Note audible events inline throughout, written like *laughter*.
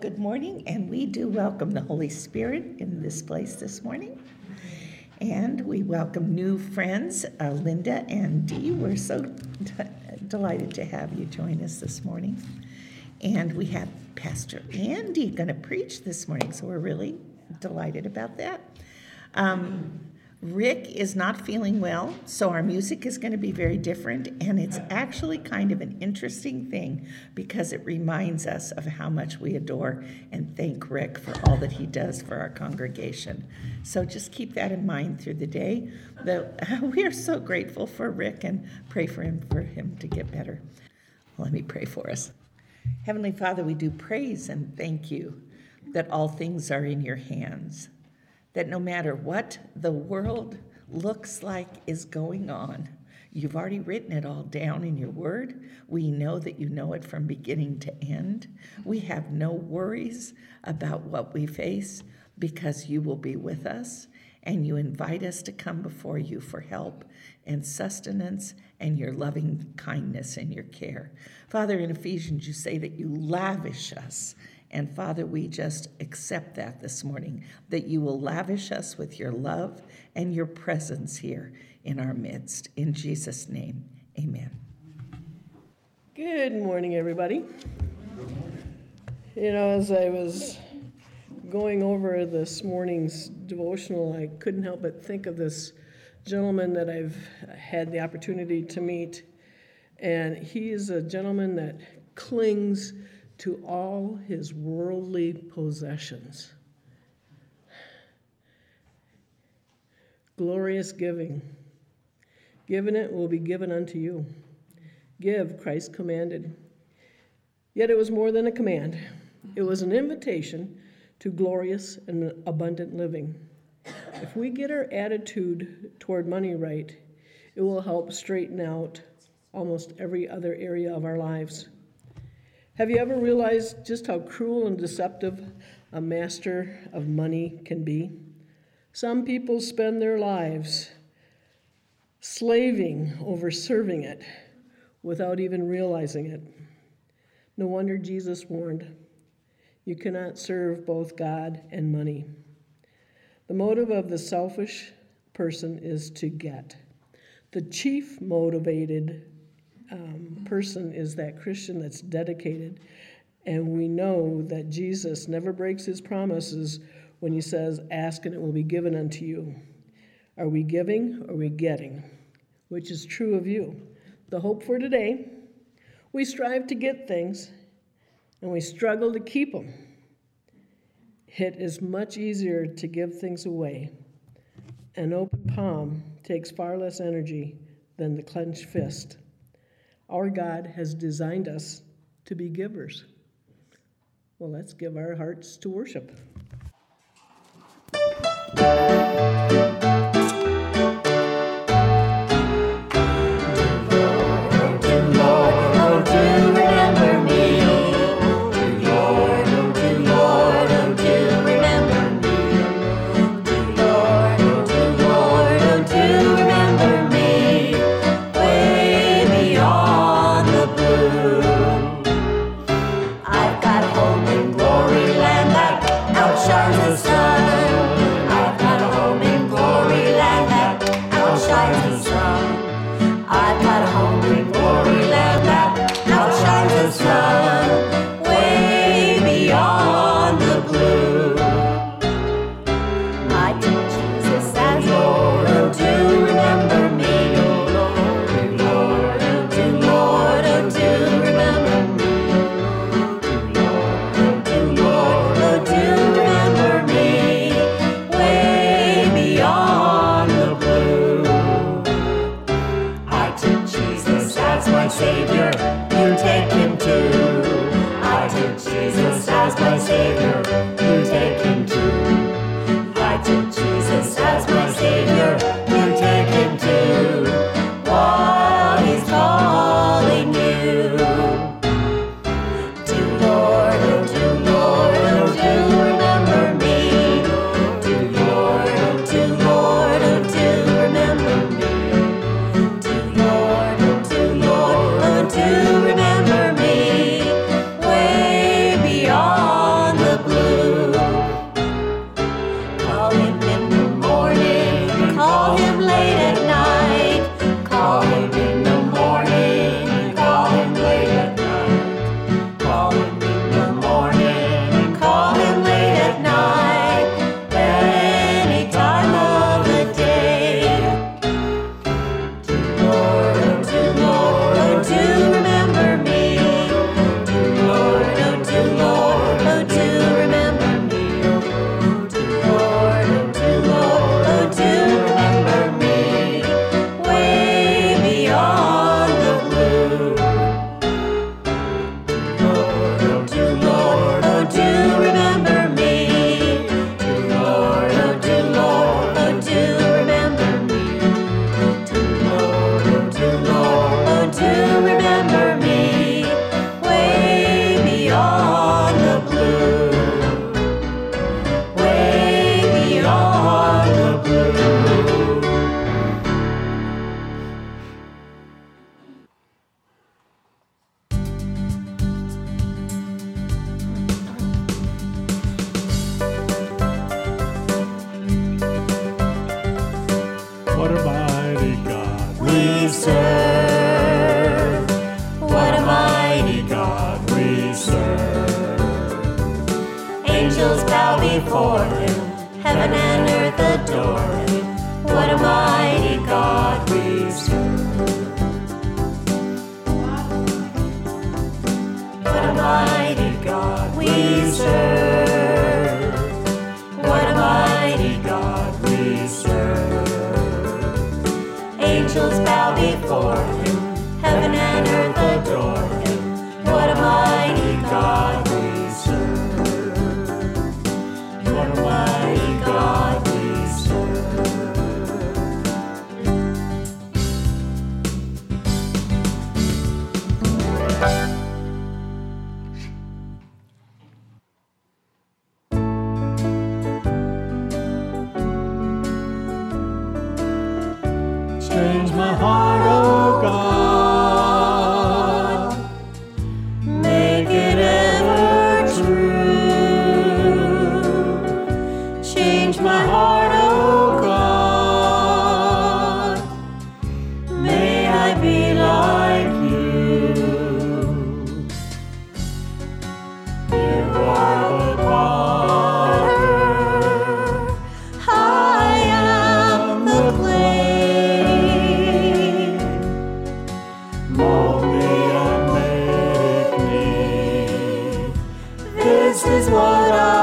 Good morning, and we do welcome the Holy Spirit in this place this morning. And we welcome new friends, uh, Linda and Dee. We're so delighted to have you join us this morning. And we have Pastor Andy going to preach this morning, so we're really delighted about that. Um, Rik is not feeling well, so our music is going to be very different. And it's actually kind of an interesting thing because it reminds us of how much we adore and thank Rik for all that he does for our congregation. So just keep that in mind through the day. That *laughs* we are so grateful for Rik and pray for him for him to get better. Let me pray for us. Heavenly Father, we do praise and thank you that all things are in your hands that no matter what the world looks like is going on, you've already written it all down in your word. We know that you know it from beginning to end. We have no worries about what we face because you will be with us and you invite us to come before you for help and sustenance and your loving kindness and your care. Father, in Ephesians, you say that you lavish us and Father, we just accept that this morning, that you will lavish us with your love and your presence here in our midst. In Jesus' name, amen. Good morning, everybody. You know, as I was going over this morning's devotional, I couldn't help but think of this gentleman that I've had the opportunity to meet. And he is a gentleman that clings to all his worldly possessions. Glorious giving. Given it will be given unto you. Give, Christ commanded. Yet it was more than a command, it was an invitation to glorious and abundant living. If we get our attitude toward money right, it will help straighten out almost every other area of our lives. Have you ever realized just how cruel and deceptive a master of money can be? Some people spend their lives slaving over serving it without even realizing it. No wonder Jesus warned you cannot serve both God and money. The motive of the selfish person is to get. The chief motivated um, person is that Christian that's dedicated. And we know that Jesus never breaks his promises when he says, Ask and it will be given unto you. Are we giving or are we getting? Which is true of you. The hope for today we strive to get things and we struggle to keep them. It is much easier to give things away. An open palm takes far less energy than the clenched fist. Our God has designed us to be givers. Well, let's give our hearts to worship. This is what I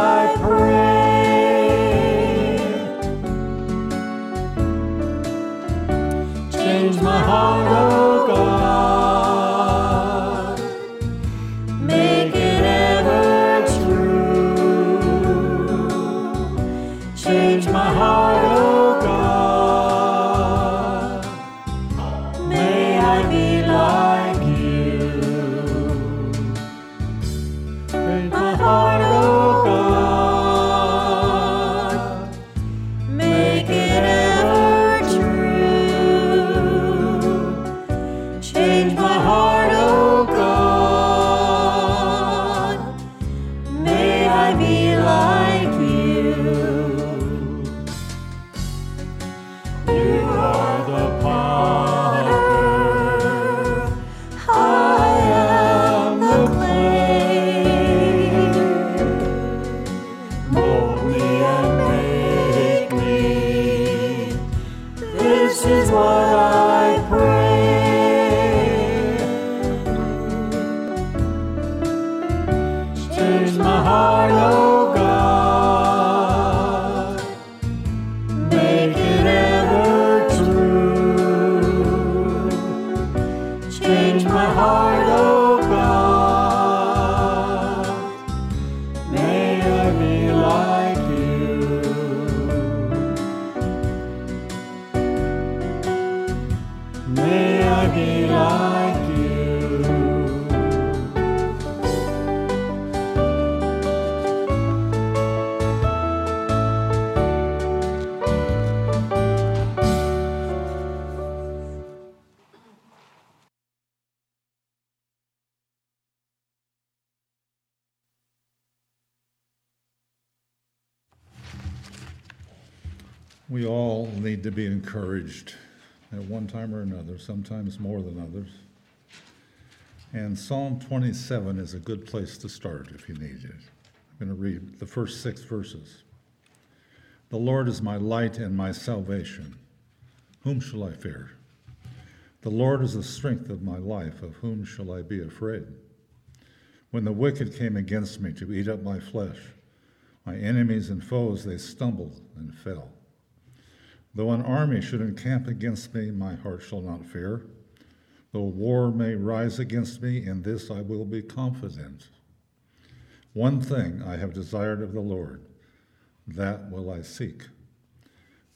We all need to be encouraged at one time or another, sometimes more than others. And Psalm 27 is a good place to start if you need it. I'm going to read the first six verses. The Lord is my light and my salvation. Whom shall I fear? The Lord is the strength of my life. Of whom shall I be afraid? When the wicked came against me to eat up my flesh, my enemies and foes, they stumbled and fell. Though an army should encamp against me, my heart shall not fear. Though war may rise against me, in this I will be confident. One thing I have desired of the Lord, that will I seek,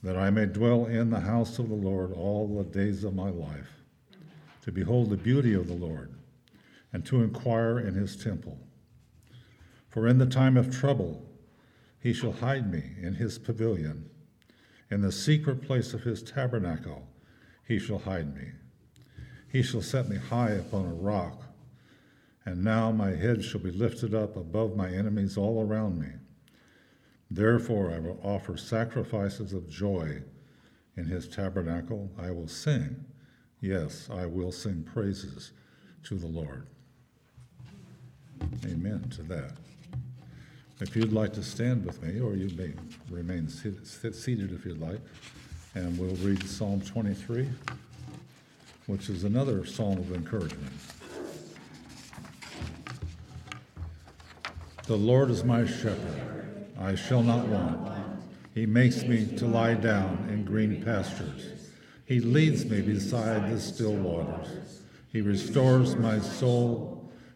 that I may dwell in the house of the Lord all the days of my life, to behold the beauty of the Lord, and to inquire in his temple. For in the time of trouble he shall hide me in his pavilion. In the secret place of his tabernacle he shall hide me. He shall set me high upon a rock, and now my head shall be lifted up above my enemies all around me. Therefore I will offer sacrifices of joy in his tabernacle. I will sing, yes, I will sing praises to the Lord. Amen to that. If you'd like to stand with me, or you may remain seated if you'd like, and we'll read Psalm 23, which is another psalm of encouragement. The Lord is my shepherd, I shall not want. He makes me to lie down in green pastures. He leads me beside the still waters. He restores my soul.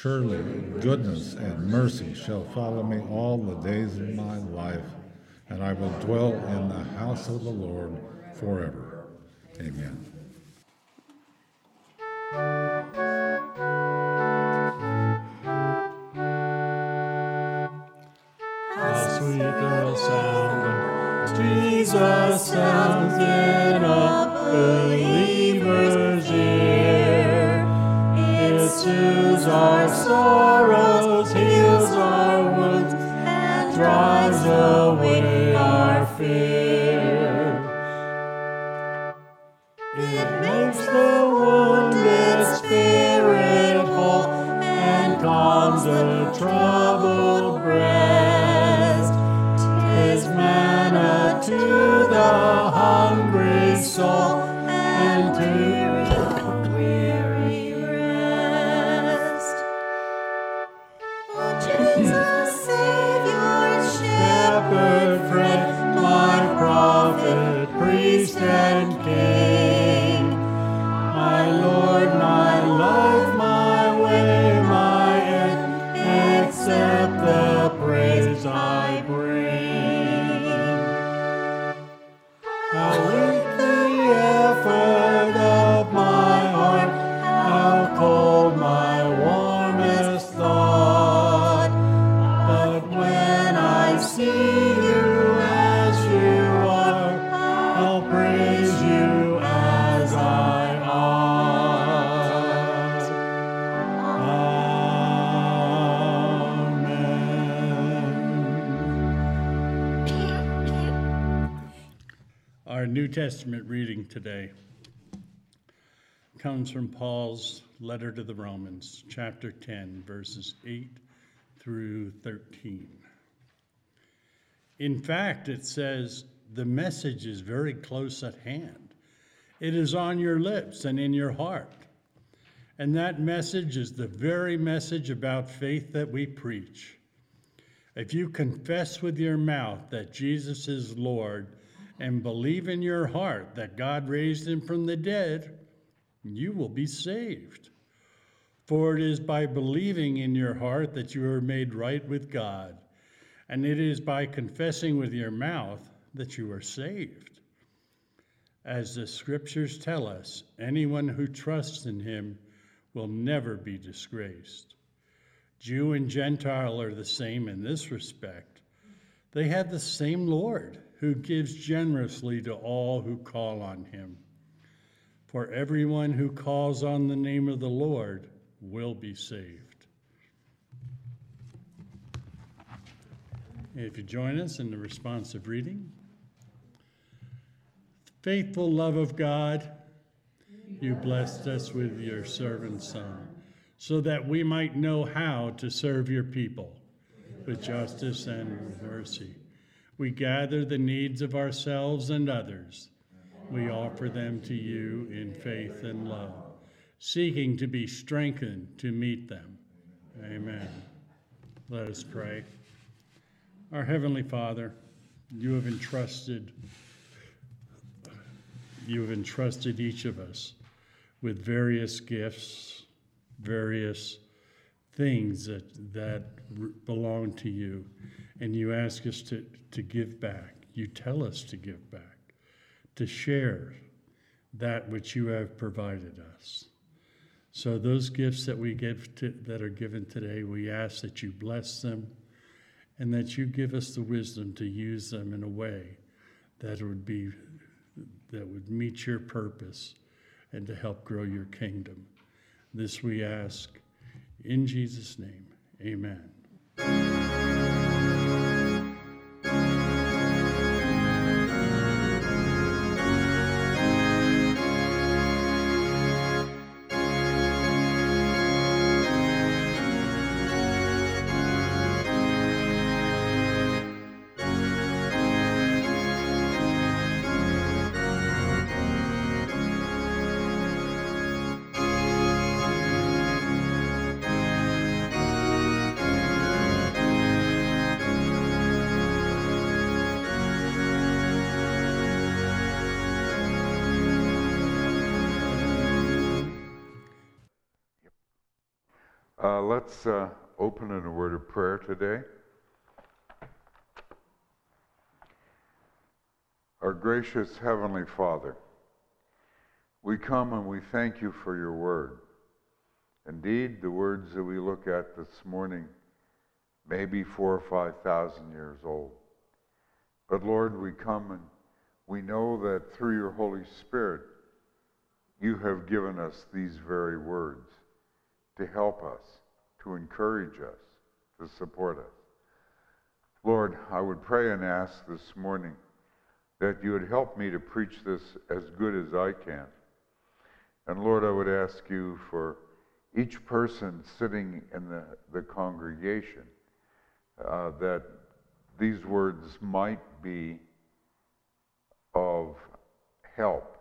Surely goodness and mercy shall follow me all the days of my life, and I will dwell in the house of the Lord forever. Amen. How sweet the sound Jesus sounds in a believer's ear. It soothes our sorrows, Testament reading today comes from Paul's letter to the Romans, chapter 10, verses 8 through 13. In fact, it says the message is very close at hand. It is on your lips and in your heart. And that message is the very message about faith that we preach. If you confess with your mouth that Jesus is Lord and believe in your heart that God raised him from the dead, you will be saved. For it is by believing in your heart that you are made right with God, and it is by confessing with your mouth that you are saved. As the scriptures tell us, anyone who trusts in him will never be disgraced. Jew and Gentile are the same in this respect. They have the same Lord who gives generously to all who call on him. For everyone who calls on the name of the Lord will be saved. If you join us in the responsive reading, faithful love of God, you blessed us with your servant Son, so that we might know how to serve your people with justice and mercy. We gather the needs of ourselves and others. We offer them to you in faith and love, seeking to be strengthened to meet them. Amen. Let us pray. Our Heavenly Father, you have entrusted you have entrusted each of us with various gifts, various things that, that belong to you, and you ask us to, to give back. You tell us to give back, to share that which you have provided us. So those gifts that we give to, that are given today, we ask that you bless them and that you give us the wisdom to use them in a way that would be that would meet your purpose and to help grow your kingdom. This we ask in Jesus' name. Amen. Uh, let's uh, open in a word of prayer today. Our gracious Heavenly Father, we come and we thank you for your word. Indeed, the words that we look at this morning may be four or five thousand years old. But Lord, we come and we know that through your Holy Spirit, you have given us these very words to help us, to encourage us, to support us. Lord, I would pray and ask this morning that you would help me to preach this as good as I can. And Lord, I would ask you for each person sitting in the, the congregation uh, that these words might be of help.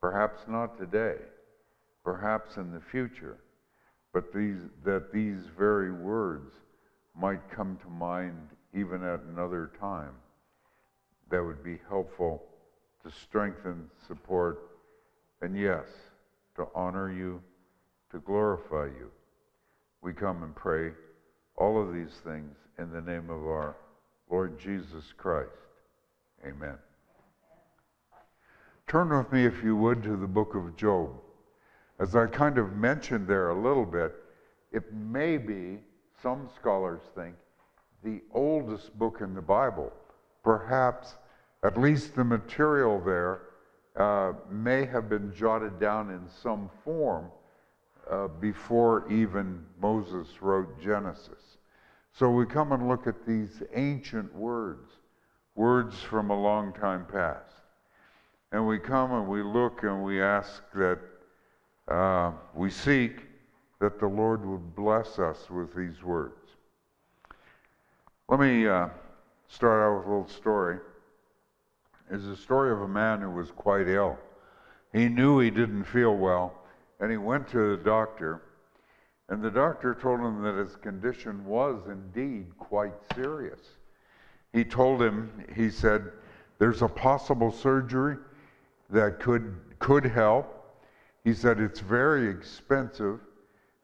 Perhaps not today, perhaps in the future but these, that these very words might come to mind even at another time that would be helpful to strengthen, support, and yes, to honor you, to glorify you. We come and pray all of these things in the name of our Lord Jesus Christ. Amen. Turn with me, if you would, to the book of Job. As I kind of mentioned there a little bit, it may be, some scholars think, the oldest book in the Bible. Perhaps at least the material there uh, may have been jotted down in some form uh, before even Moses wrote Genesis. So we come and look at these ancient words, words from a long time past. And we come and we look and we ask that uh, we seek that the Lord would bless us with these words. Let me uh, start out with a little story. It's a story of a man who was quite ill. He knew he didn't feel well, and he went to the doctor, and the doctor told him that his condition was indeed quite serious. He told him, he said, there's a possible surgery that could, could help, he said, It's very expensive.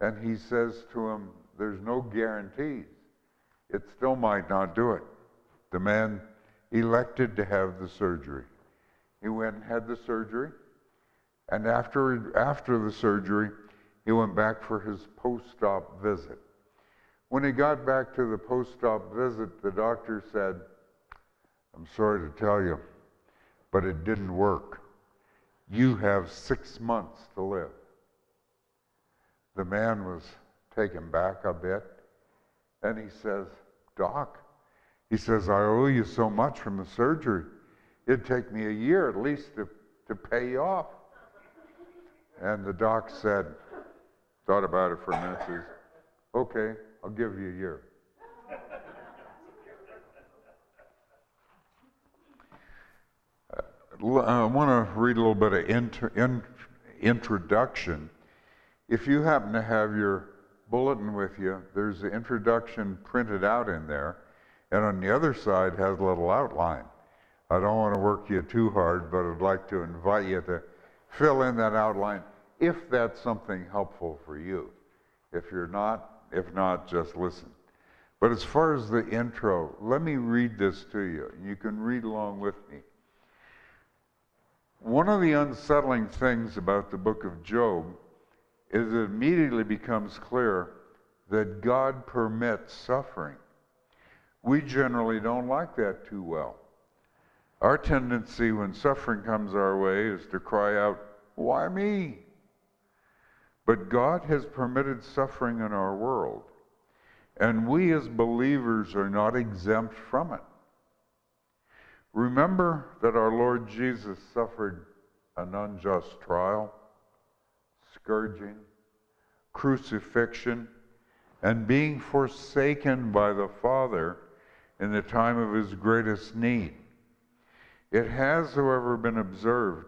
And he says to him, There's no guarantees. It still might not do it. The man elected to have the surgery. He went and had the surgery. And after, after the surgery, he went back for his post op visit. When he got back to the post op visit, the doctor said, I'm sorry to tell you, but it didn't work. You have six months to live. The man was taken back a bit, and he says, Doc, he says, I owe you so much from the surgery. It'd take me a year at least to, to pay you off. And the doc said, thought about it for a minute, says, okay, I'll give you a year. I want to read a little bit of inter, in, introduction. If you happen to have your bulletin with you, there's the introduction printed out in there, and on the other side has a little outline. I don't want to work you too hard, but I'd like to invite you to fill in that outline if that's something helpful for you. If you're not, if not, just listen. But as far as the intro, let me read this to you. You can read along with me. One of the unsettling things about the book of Job is it immediately becomes clear that God permits suffering. We generally don't like that too well. Our tendency when suffering comes our way is to cry out, Why me? But God has permitted suffering in our world, and we as believers are not exempt from it. Remember that our Lord Jesus suffered an unjust trial, scourging, crucifixion, and being forsaken by the Father in the time of his greatest need. It has, however, been observed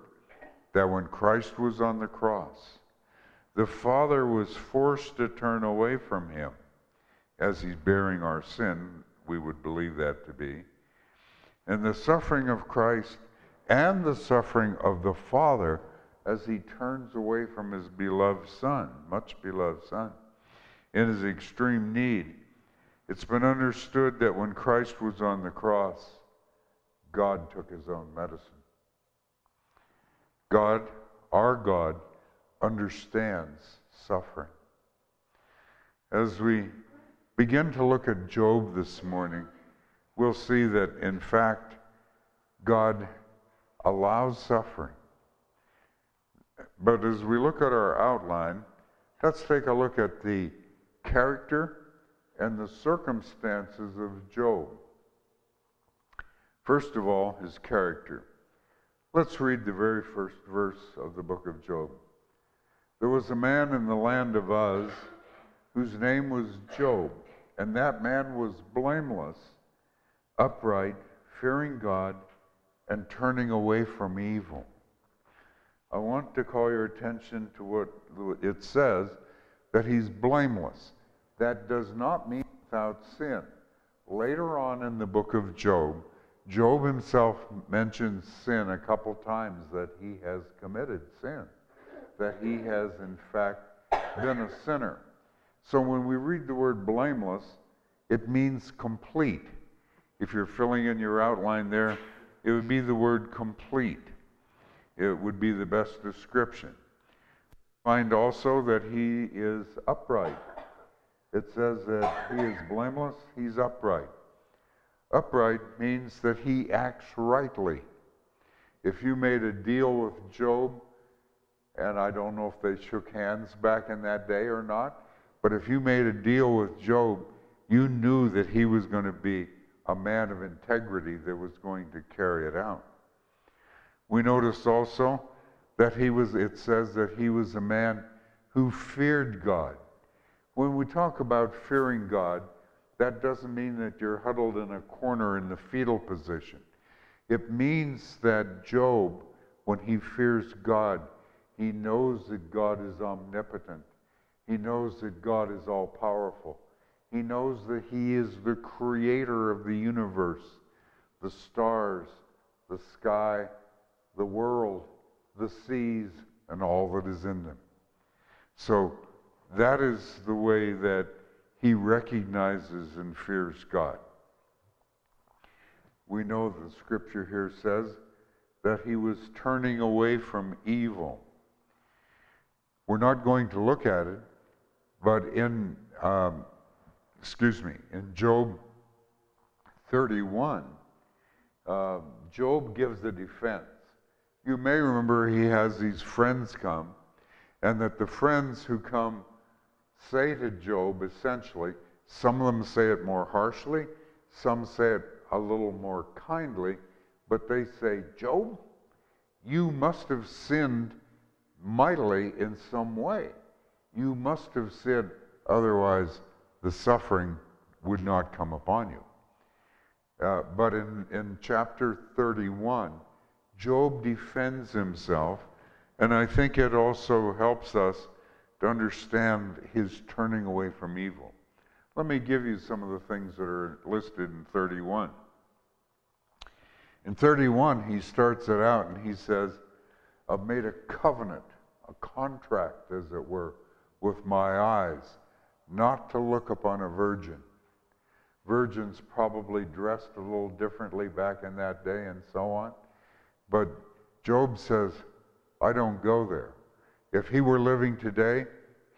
that when Christ was on the cross, the Father was forced to turn away from him as he's bearing our sin. We would believe that to be. And the suffering of Christ and the suffering of the Father as he turns away from his beloved Son, much beloved Son, in his extreme need. It's been understood that when Christ was on the cross, God took his own medicine. God, our God, understands suffering. As we begin to look at Job this morning, we'll see that in fact, God allows suffering. But as we look at our outline, let's take a look at the character and the circumstances of Job. First of all, his character. Let's read the very first verse of the book of Job. There was a man in the land of Uz whose name was Job, and that man was blameless, upright, fearing God, and turning away from evil. I want to call your attention to what it says that he's blameless. That does not mean without sin. Later on in the book of Job, Job himself mentions sin a couple times that he has committed sin, that he has in fact been a sinner. So when we read the word blameless, it means complete. If you're filling in your outline there, it would be the word complete. It would be the best description. Find also that he is upright. It says that he is blameless, he's upright. Upright means that he acts rightly. If you made a deal with Job, and I don't know if they shook hands back in that day or not, but if you made a deal with Job, you knew that he was going to be a man of integrity that was going to carry it out. We notice also that he was, it says that he was a man who feared God. When we talk about fearing God, that doesn't mean that you're huddled in a corner in the fetal position. It means that Job, when he fears God, he knows that God is omnipotent. He knows that God is all powerful. He knows that he is the creator of the universe, the stars, the sky, the world, the seas, and all that is in them. So that is the way that he recognizes and fears God. We know the scripture here says that he was turning away from evil. We're not going to look at it, but in, um, excuse me, in Job 31, uh, Job gives the defense. You may remember he has these friends come, and that the friends who come say to Job essentially, some of them say it more harshly, some say it a little more kindly, but they say, Job, you must have sinned mightily in some way. You must have sinned, otherwise, the suffering would not come upon you. Uh, but in, in chapter 31, Job defends himself, and I think it also helps us to understand his turning away from evil. Let me give you some of the things that are listed in 31. In 31, he starts it out and he says, I've made a covenant, a contract, as it were, with my eyes, not to look upon a virgin. Virgins probably dressed a little differently back in that day and so on. But Job says, I don't go there. If he were living today,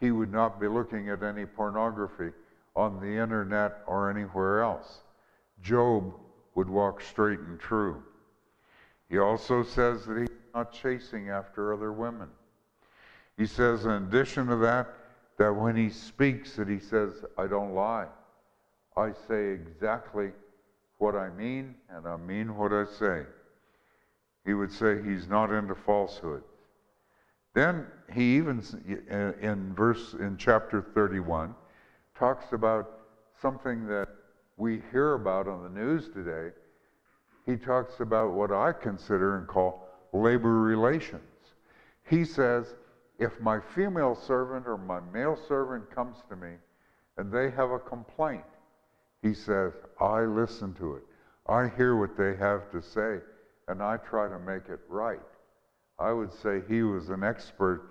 he would not be looking at any pornography on the internet or anywhere else. Job would walk straight and true. He also says that he's not chasing after other women. He says, in addition to that, that when he speaks, that he says, I don't lie. I say exactly what I mean, and I mean what I say. He would say he's not into falsehood. Then he even, uh, in verse, in chapter 31, talks about something that we hear about on the news today. He talks about what I consider and call labor relations. He says, if my female servant or my male servant comes to me and they have a complaint, he says, I listen to it. I hear what they have to say and I try to make it right. I would say he was an expert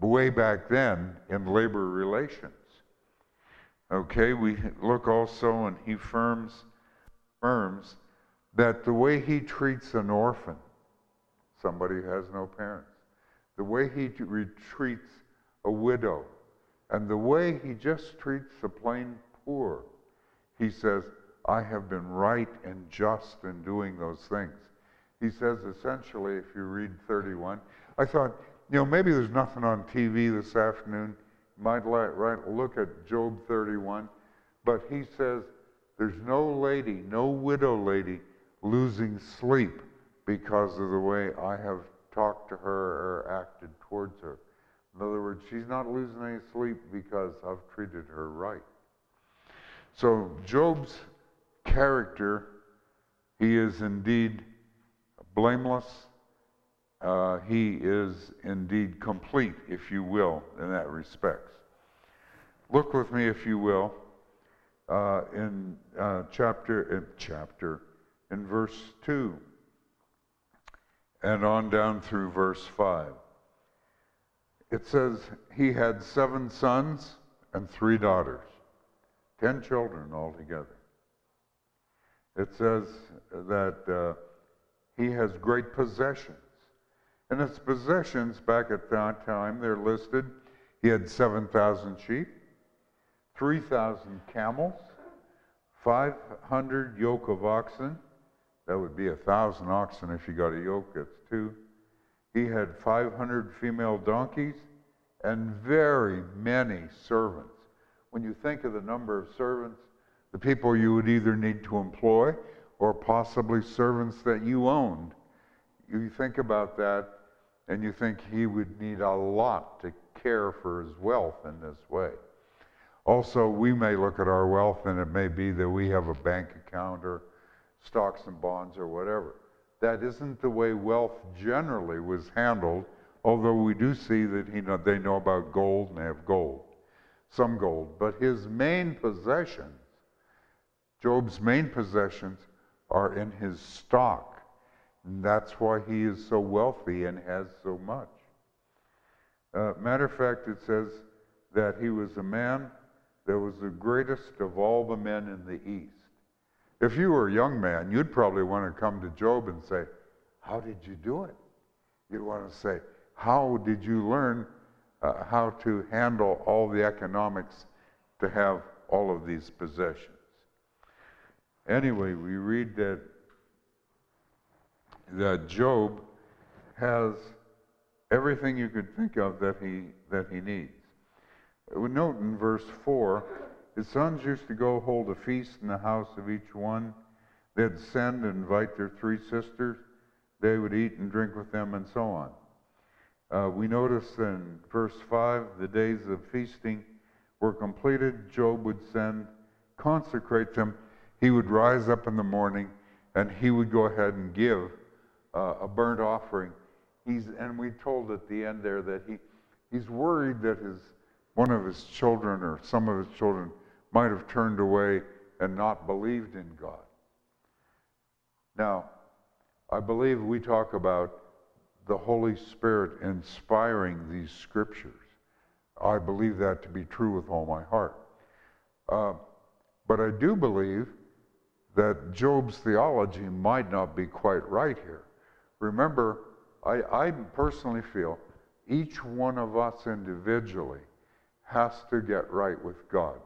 way back then in labor relations. Okay, we look also and he firms, firms that the way he treats an orphan, somebody who has no parents, the way he treats a widow, and the way he just treats the plain poor, he says, I have been right and just in doing those things. He says essentially, if you read 31, I thought, you know, maybe there's nothing on TV this afternoon. You might let, right, look at Job 31. But he says, there's no lady, no widow lady losing sleep because of the way I have talked to her or acted towards her. In other words, she's not losing any sleep because I've treated her right. So Job's character, he is indeed blameless. Uh, he is indeed complete, if you will, in that respect. Look with me, if you will, uh, in uh, chapter, in chapter, in verse 2 and on down through verse 5. It says, He had seven sons and three daughters, ten children altogether. It says that uh, he has great possessions. And his possessions back at that time, they're listed. He had 7,000 sheep, 3,000 camels, 500 yoke of oxen, that would be a thousand oxen if you got a yoke, that's two. He had 500 female donkeys and very many servants. When you think of the number of servants, the people you would either need to employ or possibly servants that you owned, you think about that and you think he would need a lot to care for his wealth in this way. Also, we may look at our wealth and it may be that we have a bank account or stocks and bonds or whatever. That isn't the way wealth generally was handled, although we do see that he know, they know about gold and they have gold, some gold. But his main possessions, Job's main possessions, are in his stock. And that's why he is so wealthy and has so much. Uh, matter of fact, it says that he was a man that was the greatest of all the men in the East. If you were a young man, you'd probably want to come to Job and say, How did you do it? You'd want to say, How did you learn uh, how to handle all the economics to have all of these possessions? Anyway, we read that, that Job has everything you could think of that he, that he needs. We note in verse 4 his sons used to go hold a feast in the house of each one. They'd send and invite their three sisters. They would eat and drink with them, and so on. Uh, we notice in verse 5 the days of feasting were completed. Job would send, consecrate them. He would rise up in the morning and he would go ahead and give uh, a burnt offering. He's, and we told at the end there that he, he's worried that his, one of his children or some of his children might have turned away and not believed in God. Now, I believe we talk about the Holy Spirit inspiring these scriptures. I believe that to be true with all my heart. Uh, but I do believe that Job's theology might not be quite right here. Remember, I, I personally feel each one of us individually has to get right with God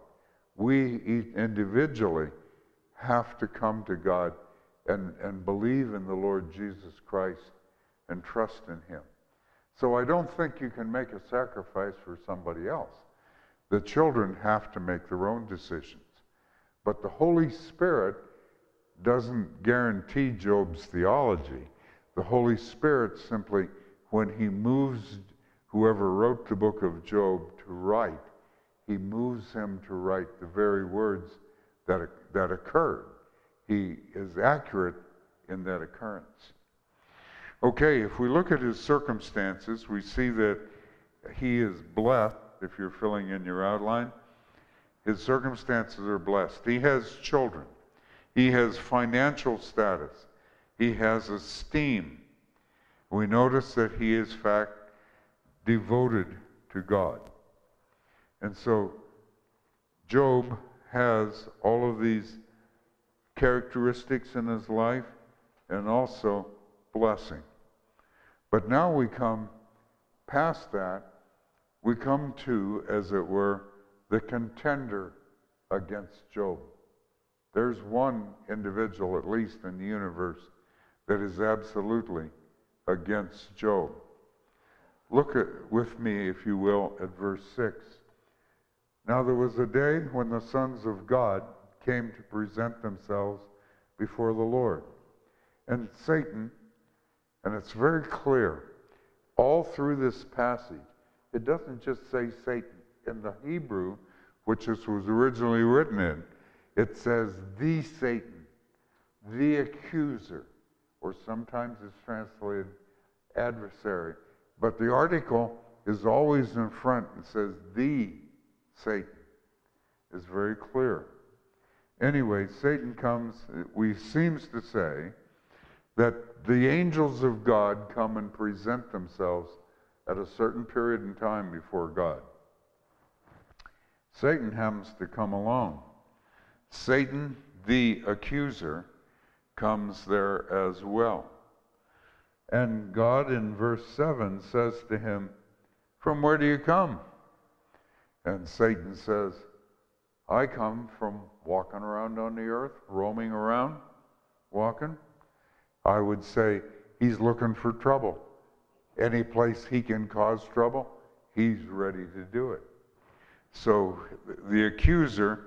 we individually have to come to God and, and believe in the Lord Jesus Christ and trust in Him. So I don't think you can make a sacrifice for somebody else. The children have to make their own decisions. But the Holy Spirit doesn't guarantee Job's theology. The Holy Spirit simply, when he moves whoever wrote the book of Job to write, he moves him to write the very words that, that occurred. He is accurate in that occurrence. Okay, if we look at his circumstances, we see that he is blessed, if you're filling in your outline. His circumstances are blessed. He has children. He has financial status. He has esteem. We notice that he is, in fact, devoted to God. And so Job has all of these characteristics in his life and also blessing. But now we come past that, we come to, as it were, the contender against Job. There's one individual, at least in the universe, that is absolutely against Job. Look at, with me, if you will, at verse 6. Now there was a day when the sons of God came to present themselves before the Lord. And Satan, and it's very clear, all through this passage, it doesn't just say Satan. In the Hebrew, which this was originally written in, it says the Satan, the accuser, or sometimes it's translated adversary. But the article is always in front and says the Satan. Is very clear. Anyway, Satan comes, we seems to say that the angels of God come and present themselves at a certain period in time before God. Satan happens to come along. Satan, the accuser, comes there as well. And God in verse 7 says to him, From where do you come? And Satan says, I come from walking around on the earth, roaming around, walking. I would say he's looking for trouble. Any place he can cause trouble, he's ready to do it. So the accuser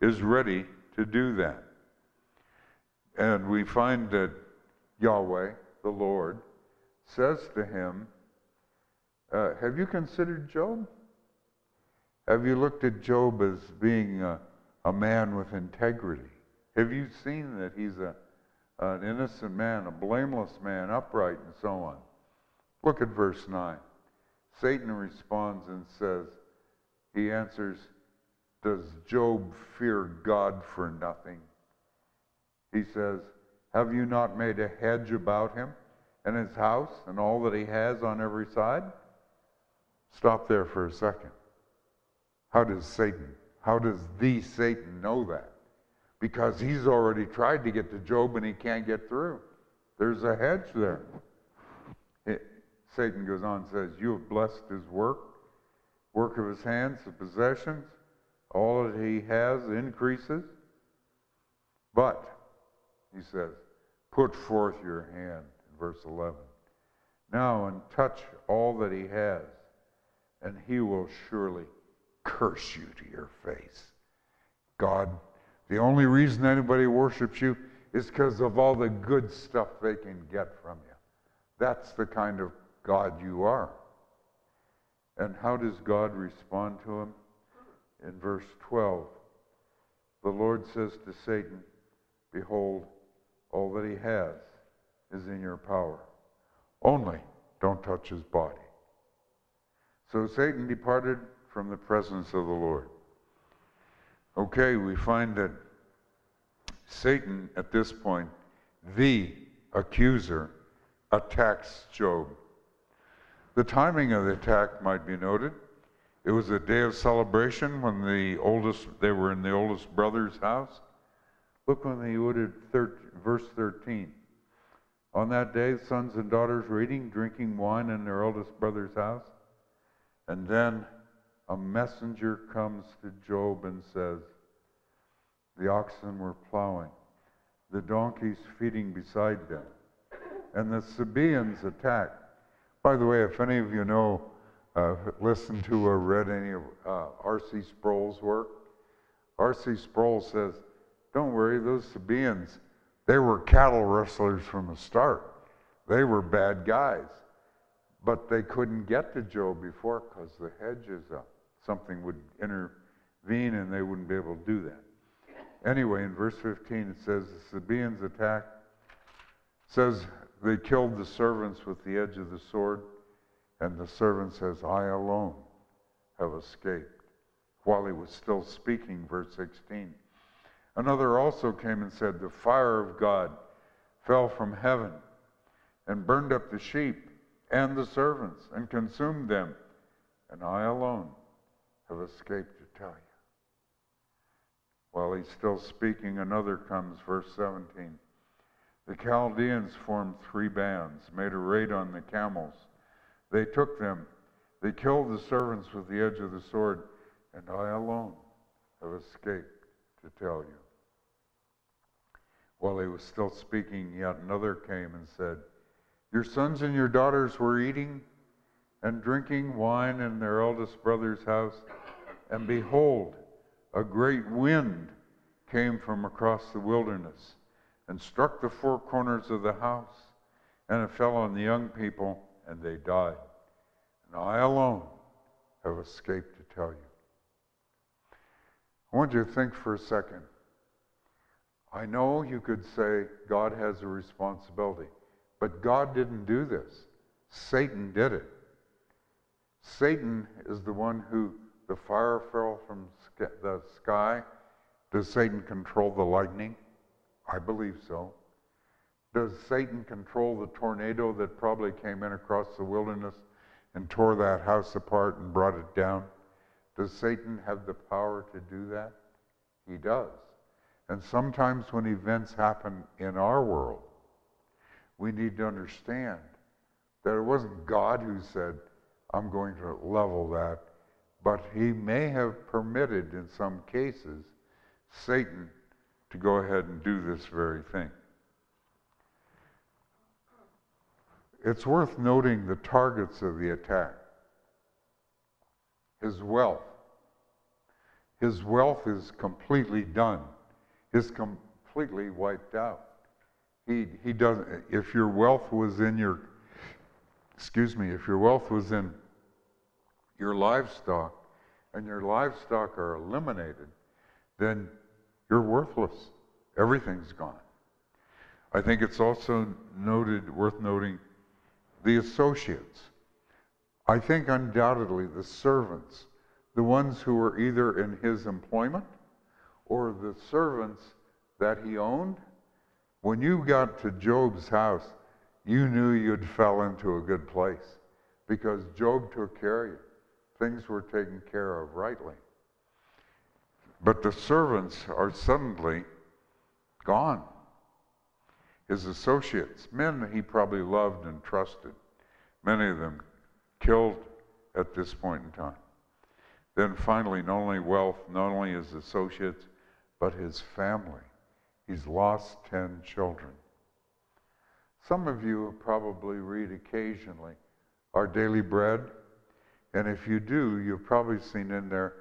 is ready to do that. And we find that Yahweh, the Lord, says to him, uh, Have you considered Job? Have you looked at Job as being a, a man with integrity? Have you seen that he's a, an innocent man, a blameless man, upright, and so on? Look at verse 9. Satan responds and says, He answers, does Job fear God for nothing? He says, Have you not made a hedge about him and his house and all that he has on every side? Stop there for a second. How does Satan, how does the Satan know that? Because he's already tried to get to Job and he can't get through. There's a hedge there. It, Satan goes on and says, You have blessed his work, work of his hands, the possessions all that he has increases. But, he says, put forth your hand, in verse 11. Now, and touch all that he has, and he will surely curse you to your face. God, the only reason anybody worships you is because of all the good stuff they can get from you. That's the kind of God you are. And how does God respond to him? in verse 12, the Lord says to Satan, Behold, all that he has is in your power. Only don't touch his body. So Satan departed from the presence of the Lord. Okay, we find that Satan, at this point, the accuser, attacks Job. The timing of the attack might be noted. It was a day of celebration when the oldest, they were in the oldest brother's house. Look when they ordered verse 13. On that day, sons and daughters were eating, drinking wine in their eldest brother's house. And then a messenger comes to Job and says, The oxen were plowing. the donkeys feeding beside them. And the Sabaeans attacked. By the way, if any of you know, uh, listened to or read any of uh, R.C. Sproul's work, R.C. Sproul says, don't worry, those Sabaeans, they were cattle rustlers from the start. They were bad guys. But they couldn't get to Job before because the hedge is up. Something would intervene and they wouldn't be able to do that. Anyway, in verse 15 it says the Sabaeans attacked. says they killed the servants with the edge of the sword, and the servant says, I alone have escaped. While he was still speaking, verse 16. Another also came and said, The fire of God fell from heaven and burned up the sheep and the servants and consumed them, and I alone have escaped to tell you. While he's still speaking, another comes, verse 17. The Chaldeans formed three bands, made a raid on the camels. They took them. They killed the servants with the edge of the sword, and I alone have escaped to tell you. While he was still speaking, yet another came and said, Your sons and your daughters were eating and drinking wine in their eldest brother's house, and behold, a great wind came from across the wilderness and struck the four corners of the house, and it fell on the young people, and they died. And I alone have escaped to tell you. I want you to think for a second. I know you could say God has a responsibility, but God didn't do this. Satan did it. Satan is the one who the fire fell from the sky. Does Satan control the lightning? I believe so. Does Satan control the tornado that probably came in across the wilderness and tore that house apart and brought it down? Does Satan have the power to do that? He does. And sometimes when events happen in our world, we need to understand that it wasn't God who said, I'm going to level that, but he may have permitted in some cases Satan to go ahead and do this very thing. It's worth noting the targets of the attack. His wealth. His wealth is completely done, is completely wiped out. He, he doesn't, if your wealth was in your, excuse me, if your wealth was in your livestock and your livestock are eliminated, then you're worthless. Everything's gone. I think it's also noted, worth noting, the associates. I think undoubtedly the servants, the ones who were either in his employment or the servants that he owned, when you got to Job's house, you knew you'd fell into a good place because Job took care of you. Things were taken care of rightly. But the servants are suddenly gone. His associates, men he probably loved and trusted, many of them killed at this point in time. Then finally, not only wealth, not only his associates, but his family. He's lost 10 children. Some of you probably read occasionally Our Daily Bread. And if you do, you've probably seen in there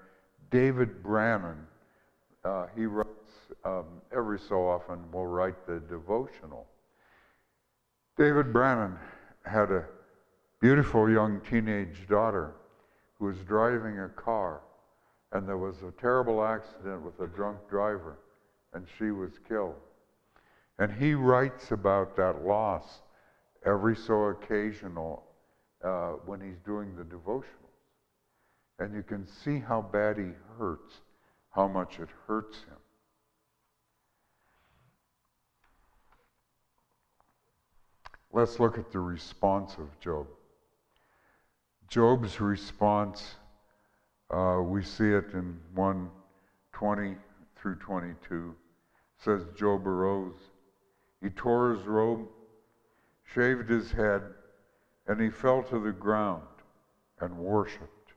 David Branon, uh, he writes um, every so often, will write the devotional. David Branon had a beautiful young teenage daughter who was driving a car, and there was a terrible accident with a drunk driver, and she was killed. And he writes about that loss every so occasional uh, when he's doing the devotional. And you can see how bad he hurts, how much it hurts him. Let's look at the response of Job. Job's response, uh, we see it in 120 through 22. says Job arose. He tore his robe, shaved his head, and he fell to the ground and worshiped.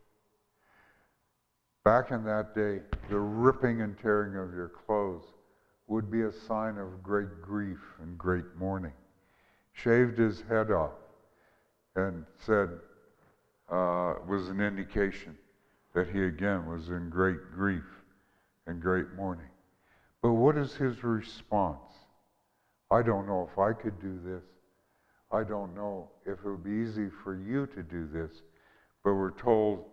Back in that day, the ripping and tearing of your clothes would be a sign of great grief and great mourning. Shaved his head off and said, uh, was an indication that he again was in great grief and great mourning. But what is his response? I don't know if I could do this. I don't know if it would be easy for you to do this. But we're told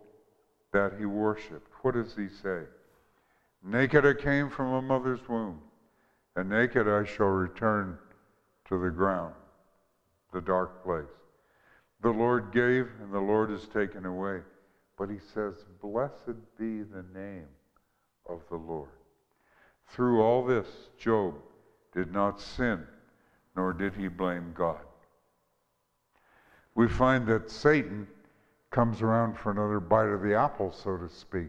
that he worshiped. What does he say? Naked I came from a mother's womb, and naked I shall return to the ground, the dark place. The Lord gave, and the Lord has taken away. But he says, Blessed be the name of the Lord. Through all this, Job did not sin, nor did he blame God. We find that Satan comes around for another bite of the apple, so to speak.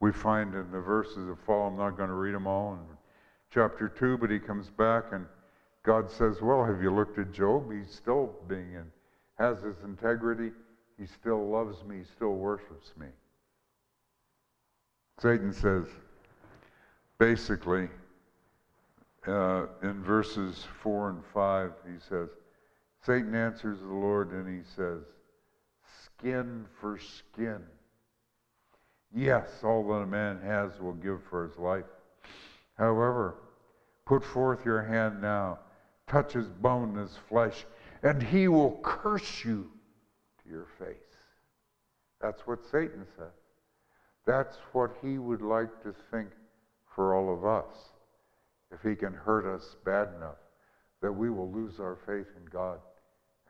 We find in the verses that follow, I'm not going to read them all in chapter 2, but he comes back and God says, Well, have you looked at Job? He's still being in, has his integrity. He still loves me, he still worships me. Satan says, basically, uh, in verses 4 and 5, he says, Satan answers the Lord and he says, skin for skin. Yes, all that a man has will give for his life. However, put forth your hand now, touch his bone, his flesh, and he will curse you to your face. That's what Satan says. That's what he would like to think for all of us. If he can hurt us bad enough that we will lose our faith in God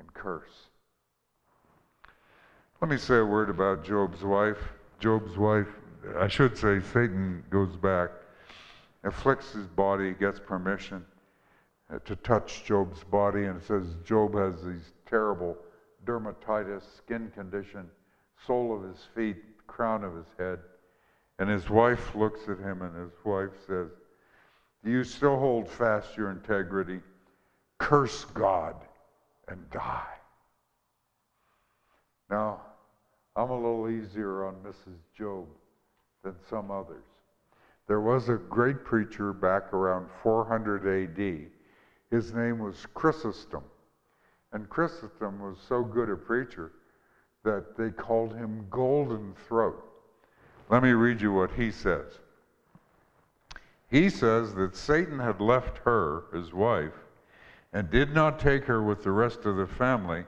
and curse. Let me say a word about Job's wife. Job's wife, I should say, Satan goes back, afflicts his body, gets permission uh, to touch Job's body, and says Job has these terrible dermatitis, skin condition, sole of his feet, crown of his head. And his wife looks at him, and his wife says, Do you still hold fast your integrity? Curse God and die. Now, I'm a little easier on Mrs. Job than some others. There was a great preacher back around 400 AD. His name was Chrysostom. And Chrysostom was so good a preacher that they called him Golden Throat. Let me read you what he says. He says that Satan had left her, his wife, and did not take her with the rest of the family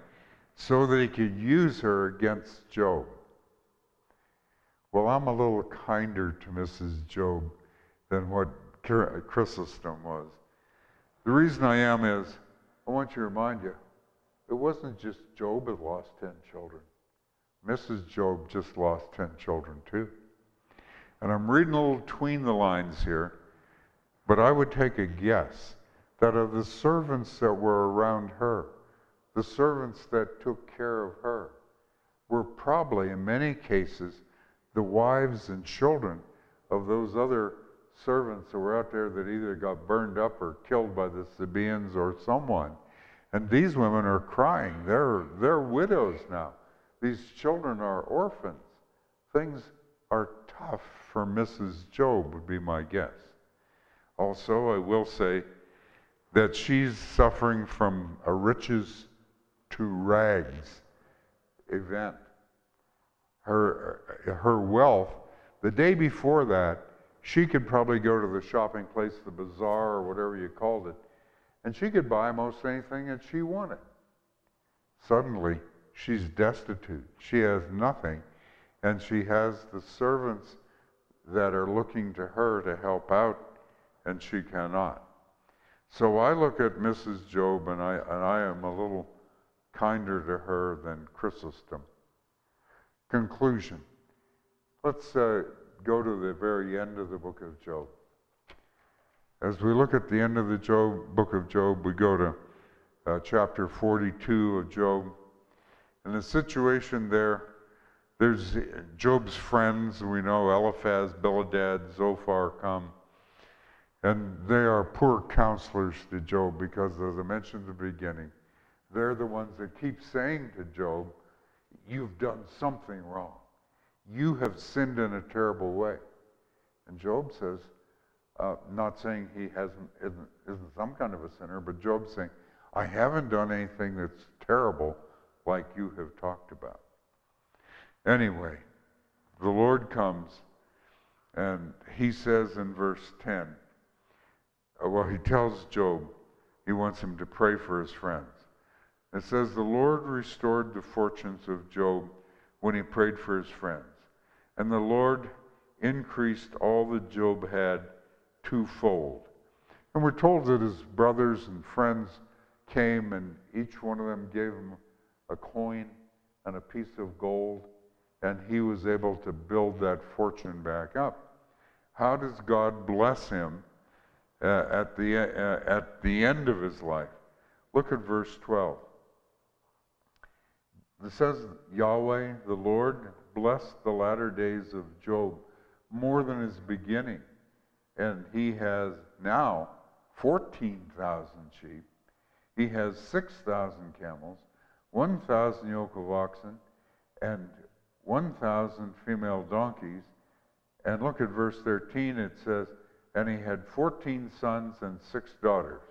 so that he could use her against Job. Well, I'm a little kinder to Mrs. Job than what Chrysostom was. The reason I am is I want you to remind you it wasn't just Job that lost 10 children. Mrs. Job just lost 10 children too. And I'm reading a little between the lines here, but I would take a guess that of the servants that were around her, the servants that took care of her were probably, in many cases, the wives and children of those other servants that were out there that either got burned up or killed by the Sabaeans or someone. And these women are crying. They're, they're widows now. These children are orphans. Things are tough for Mrs. Job, would be my guess. Also, I will say that she's suffering from a riches to rags event. Her, her wealth, the day before that, she could probably go to the shopping place, the bazaar, or whatever you called it, and she could buy most anything that she wanted. Suddenly, she's destitute. She has nothing, and she has the servants that are looking to her to help out, and she cannot. So I look at Mrs. Job, and I, and I am a little kinder to her than Chrysostom. Conclusion. Let's uh, go to the very end of the book of Job. As we look at the end of the Job, book of Job, we go to uh, chapter 42 of Job. And the situation there, there's Job's friends, we know Eliphaz, Bildad, Zophar come. And they are poor counselors to Job because, as I mentioned at the beginning, they're the ones that keep saying to Job, You've done something wrong. You have sinned in a terrible way. And Job says, Uh, not saying he hasn't isn't, isn't some kind of a sinner, but Job's saying, I haven't done anything that's terrible like you have talked about. Anyway, the Lord comes and he says in verse 10, uh, Uh, well, he tells Job he wants him to pray for his friends. It says, The Lord restored the fortunes of Job when he prayed for his friends. And the Lord increased all that Job had twofold. And we're told that his brothers and friends came and each one of them gave him a coin and a piece of gold, and he was able to build that fortune back up. How does God bless him uh, at, the, uh, at the end of his life? Look at verse 12. It says, Yahweh, the Lord, blessed the latter days of Job more than his beginning. And he has now 14,000 sheep. He has 6,000 camels, 1,000 yoke of oxen, and 1,000 female donkeys. And look at verse 13, it says, and he had 14 sons and six daughters.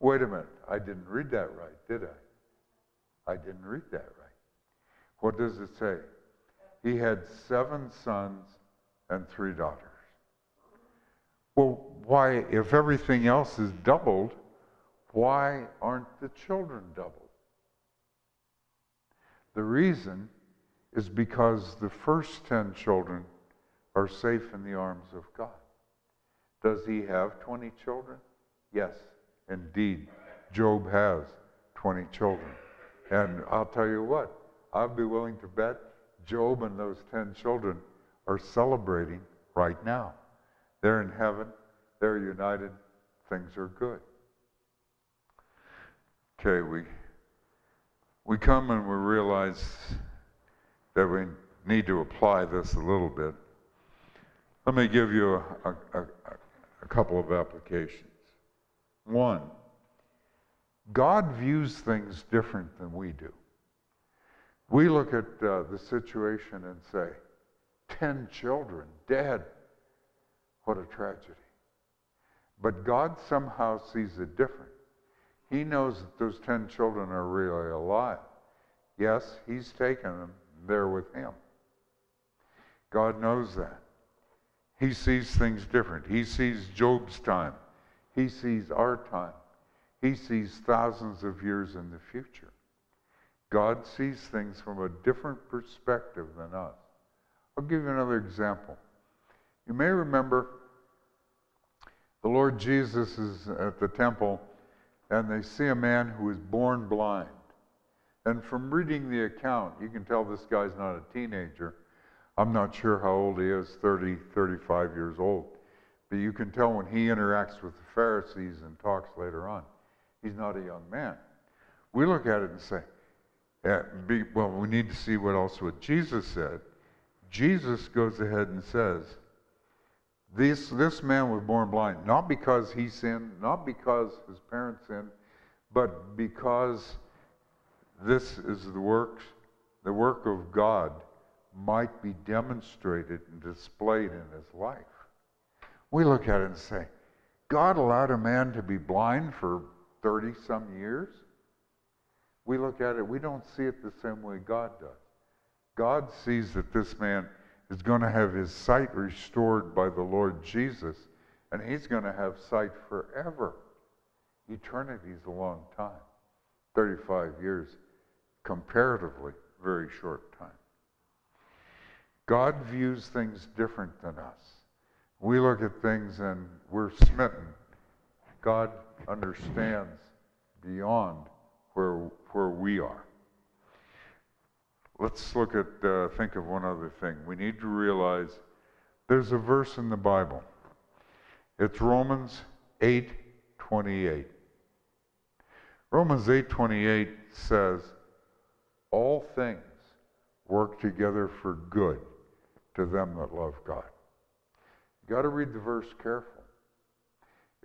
Wait a minute, I didn't read that right, did I? I didn't read that right. What does it say? He had seven sons and three daughters. Well, why, if everything else is doubled, why aren't the children doubled? The reason is because the first 10 children are safe in the arms of God. Does he have 20 children? Yes, indeed. Job has 20 children. And I'll tell you what, I'd be willing to bet Job and those 10 children are celebrating right now. They're in heaven, they're united, things are good. Okay, we, we come and we realize that we need to apply this a little bit. Let me give you a, a, a, a couple of applications. One, God views things different than we do. We look at uh, the situation and say, 10 children dead. What a tragedy. But God somehow sees it different. He knows that those 10 children are really alive. Yes, He's taken them there with Him. God knows that. He sees things different. He sees Job's time. He sees our time. He sees thousands of years in the future. God sees things from a different perspective than us. I'll give you another example. You may remember the Lord Jesus is at the temple and they see a man who is born blind. And from reading the account, you can tell this guy's not a teenager. I'm not sure how old he is 30, 35 years old. But you can tell when he interacts with the Pharisees and talks later on, he's not a young man. We look at it and say, yeah, be, well, we need to see what else what Jesus said. Jesus goes ahead and says, this, this man was born blind, not because he sinned, not because his parents sinned, but because this is the works, the work of God might be demonstrated and displayed in his life. We look at it and say, God allowed a man to be blind for 30 some years? We look at it, we don't see it the same way God does. God sees that this man is going to have his sight restored by the Lord Jesus, and he's going to have sight forever. Eternity is a long time 35 years, comparatively, very short time. God views things different than us. We look at things and we're smitten. God understands beyond where, where we are. Let's look at, uh, think of one other thing. We need to realize there's a verse in the Bible. It's Romans 8 28. Romans 8:28 says, All things work together for good to them that love God. You've got to read the verse careful.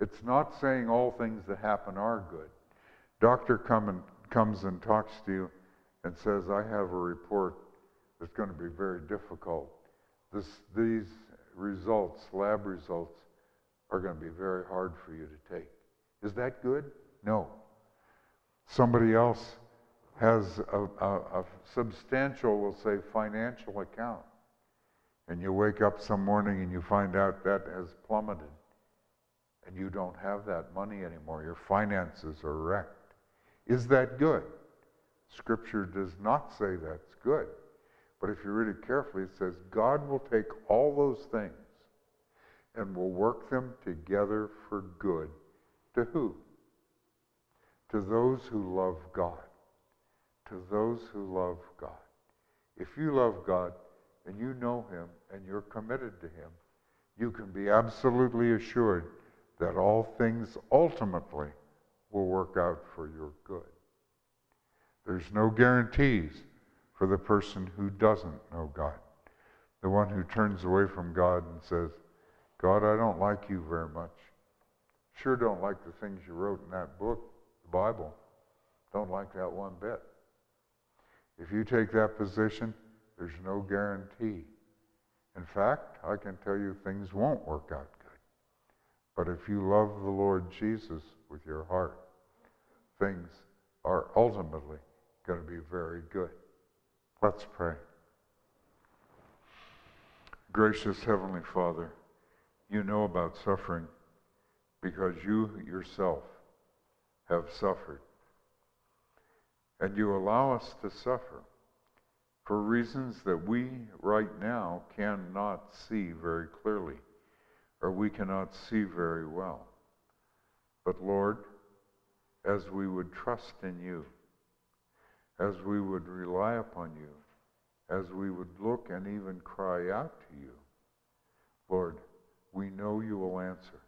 It's not saying all things that happen are good. Doctor come and, comes and talks to you and says, I have a report that's going to be very difficult. This, these results, lab results, are going to be very hard for you to take. Is that good? No. Somebody else has a, a, a substantial, we'll say, financial account. And you wake up some morning and you find out that has plummeted. And you don't have that money anymore. Your finances are wrecked. Is that good? Scripture does not say that's good. But if you read it carefully, it says God will take all those things and will work them together for good. To who? To those who love God. To those who love God. If you love God and you know Him and you're committed to Him, you can be absolutely assured that all things ultimately will work out for your good. There's no guarantees for the person who doesn't know God. The one who turns away from God and says, God, I don't like you very much. Sure don't like the things you wrote in that book, the Bible. Don't like that one bit. If you take that position, there's no guarantee. In fact, I can tell you things won't work out good. But if you love the Lord Jesus with your heart, things are ultimately going to be very good. Let's pray. Gracious Heavenly Father, you know about suffering because you yourself have suffered. And you allow us to suffer for reasons that we right now cannot see very clearly or we cannot see very well. But Lord, as we would trust in you, as we would rely upon you, as we would look and even cry out to you, Lord, we know you will answer.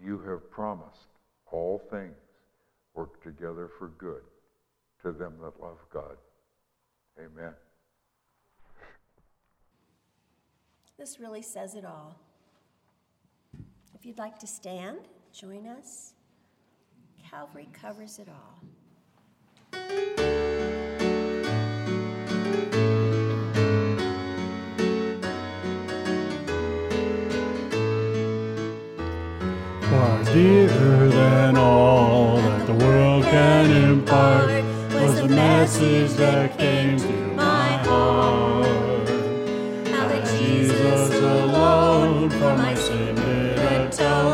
You have promised all things work together for good to them that love God. Amen. This really says it all. If you'd like to stand, join us. Calvary covers it all. Far dearer than all that the world can impart was the message that came to for my sin did atone,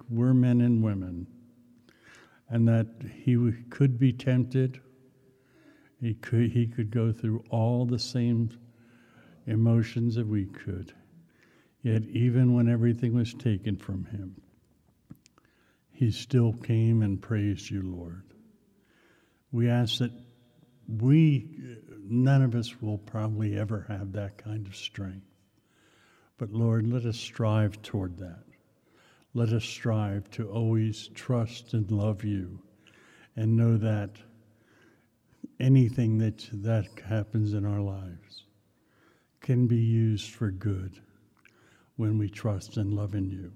we're men and women, and that he could be tempted. He could, he could go through all the same emotions that we could. Yet, even when everything was taken from him, he still came and praised you, Lord. We ask that we, none of us will probably ever have that kind of strength. But Lord, let us strive toward that. Let us strive to always trust and love you and know that anything that, that happens in our lives can be used for good when we trust and love in you.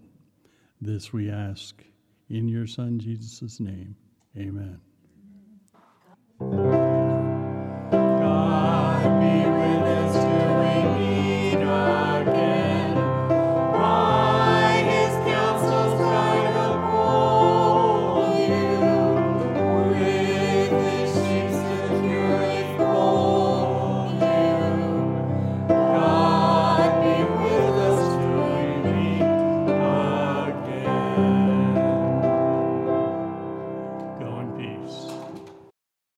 This we ask in your Son Jesus' name. Amen.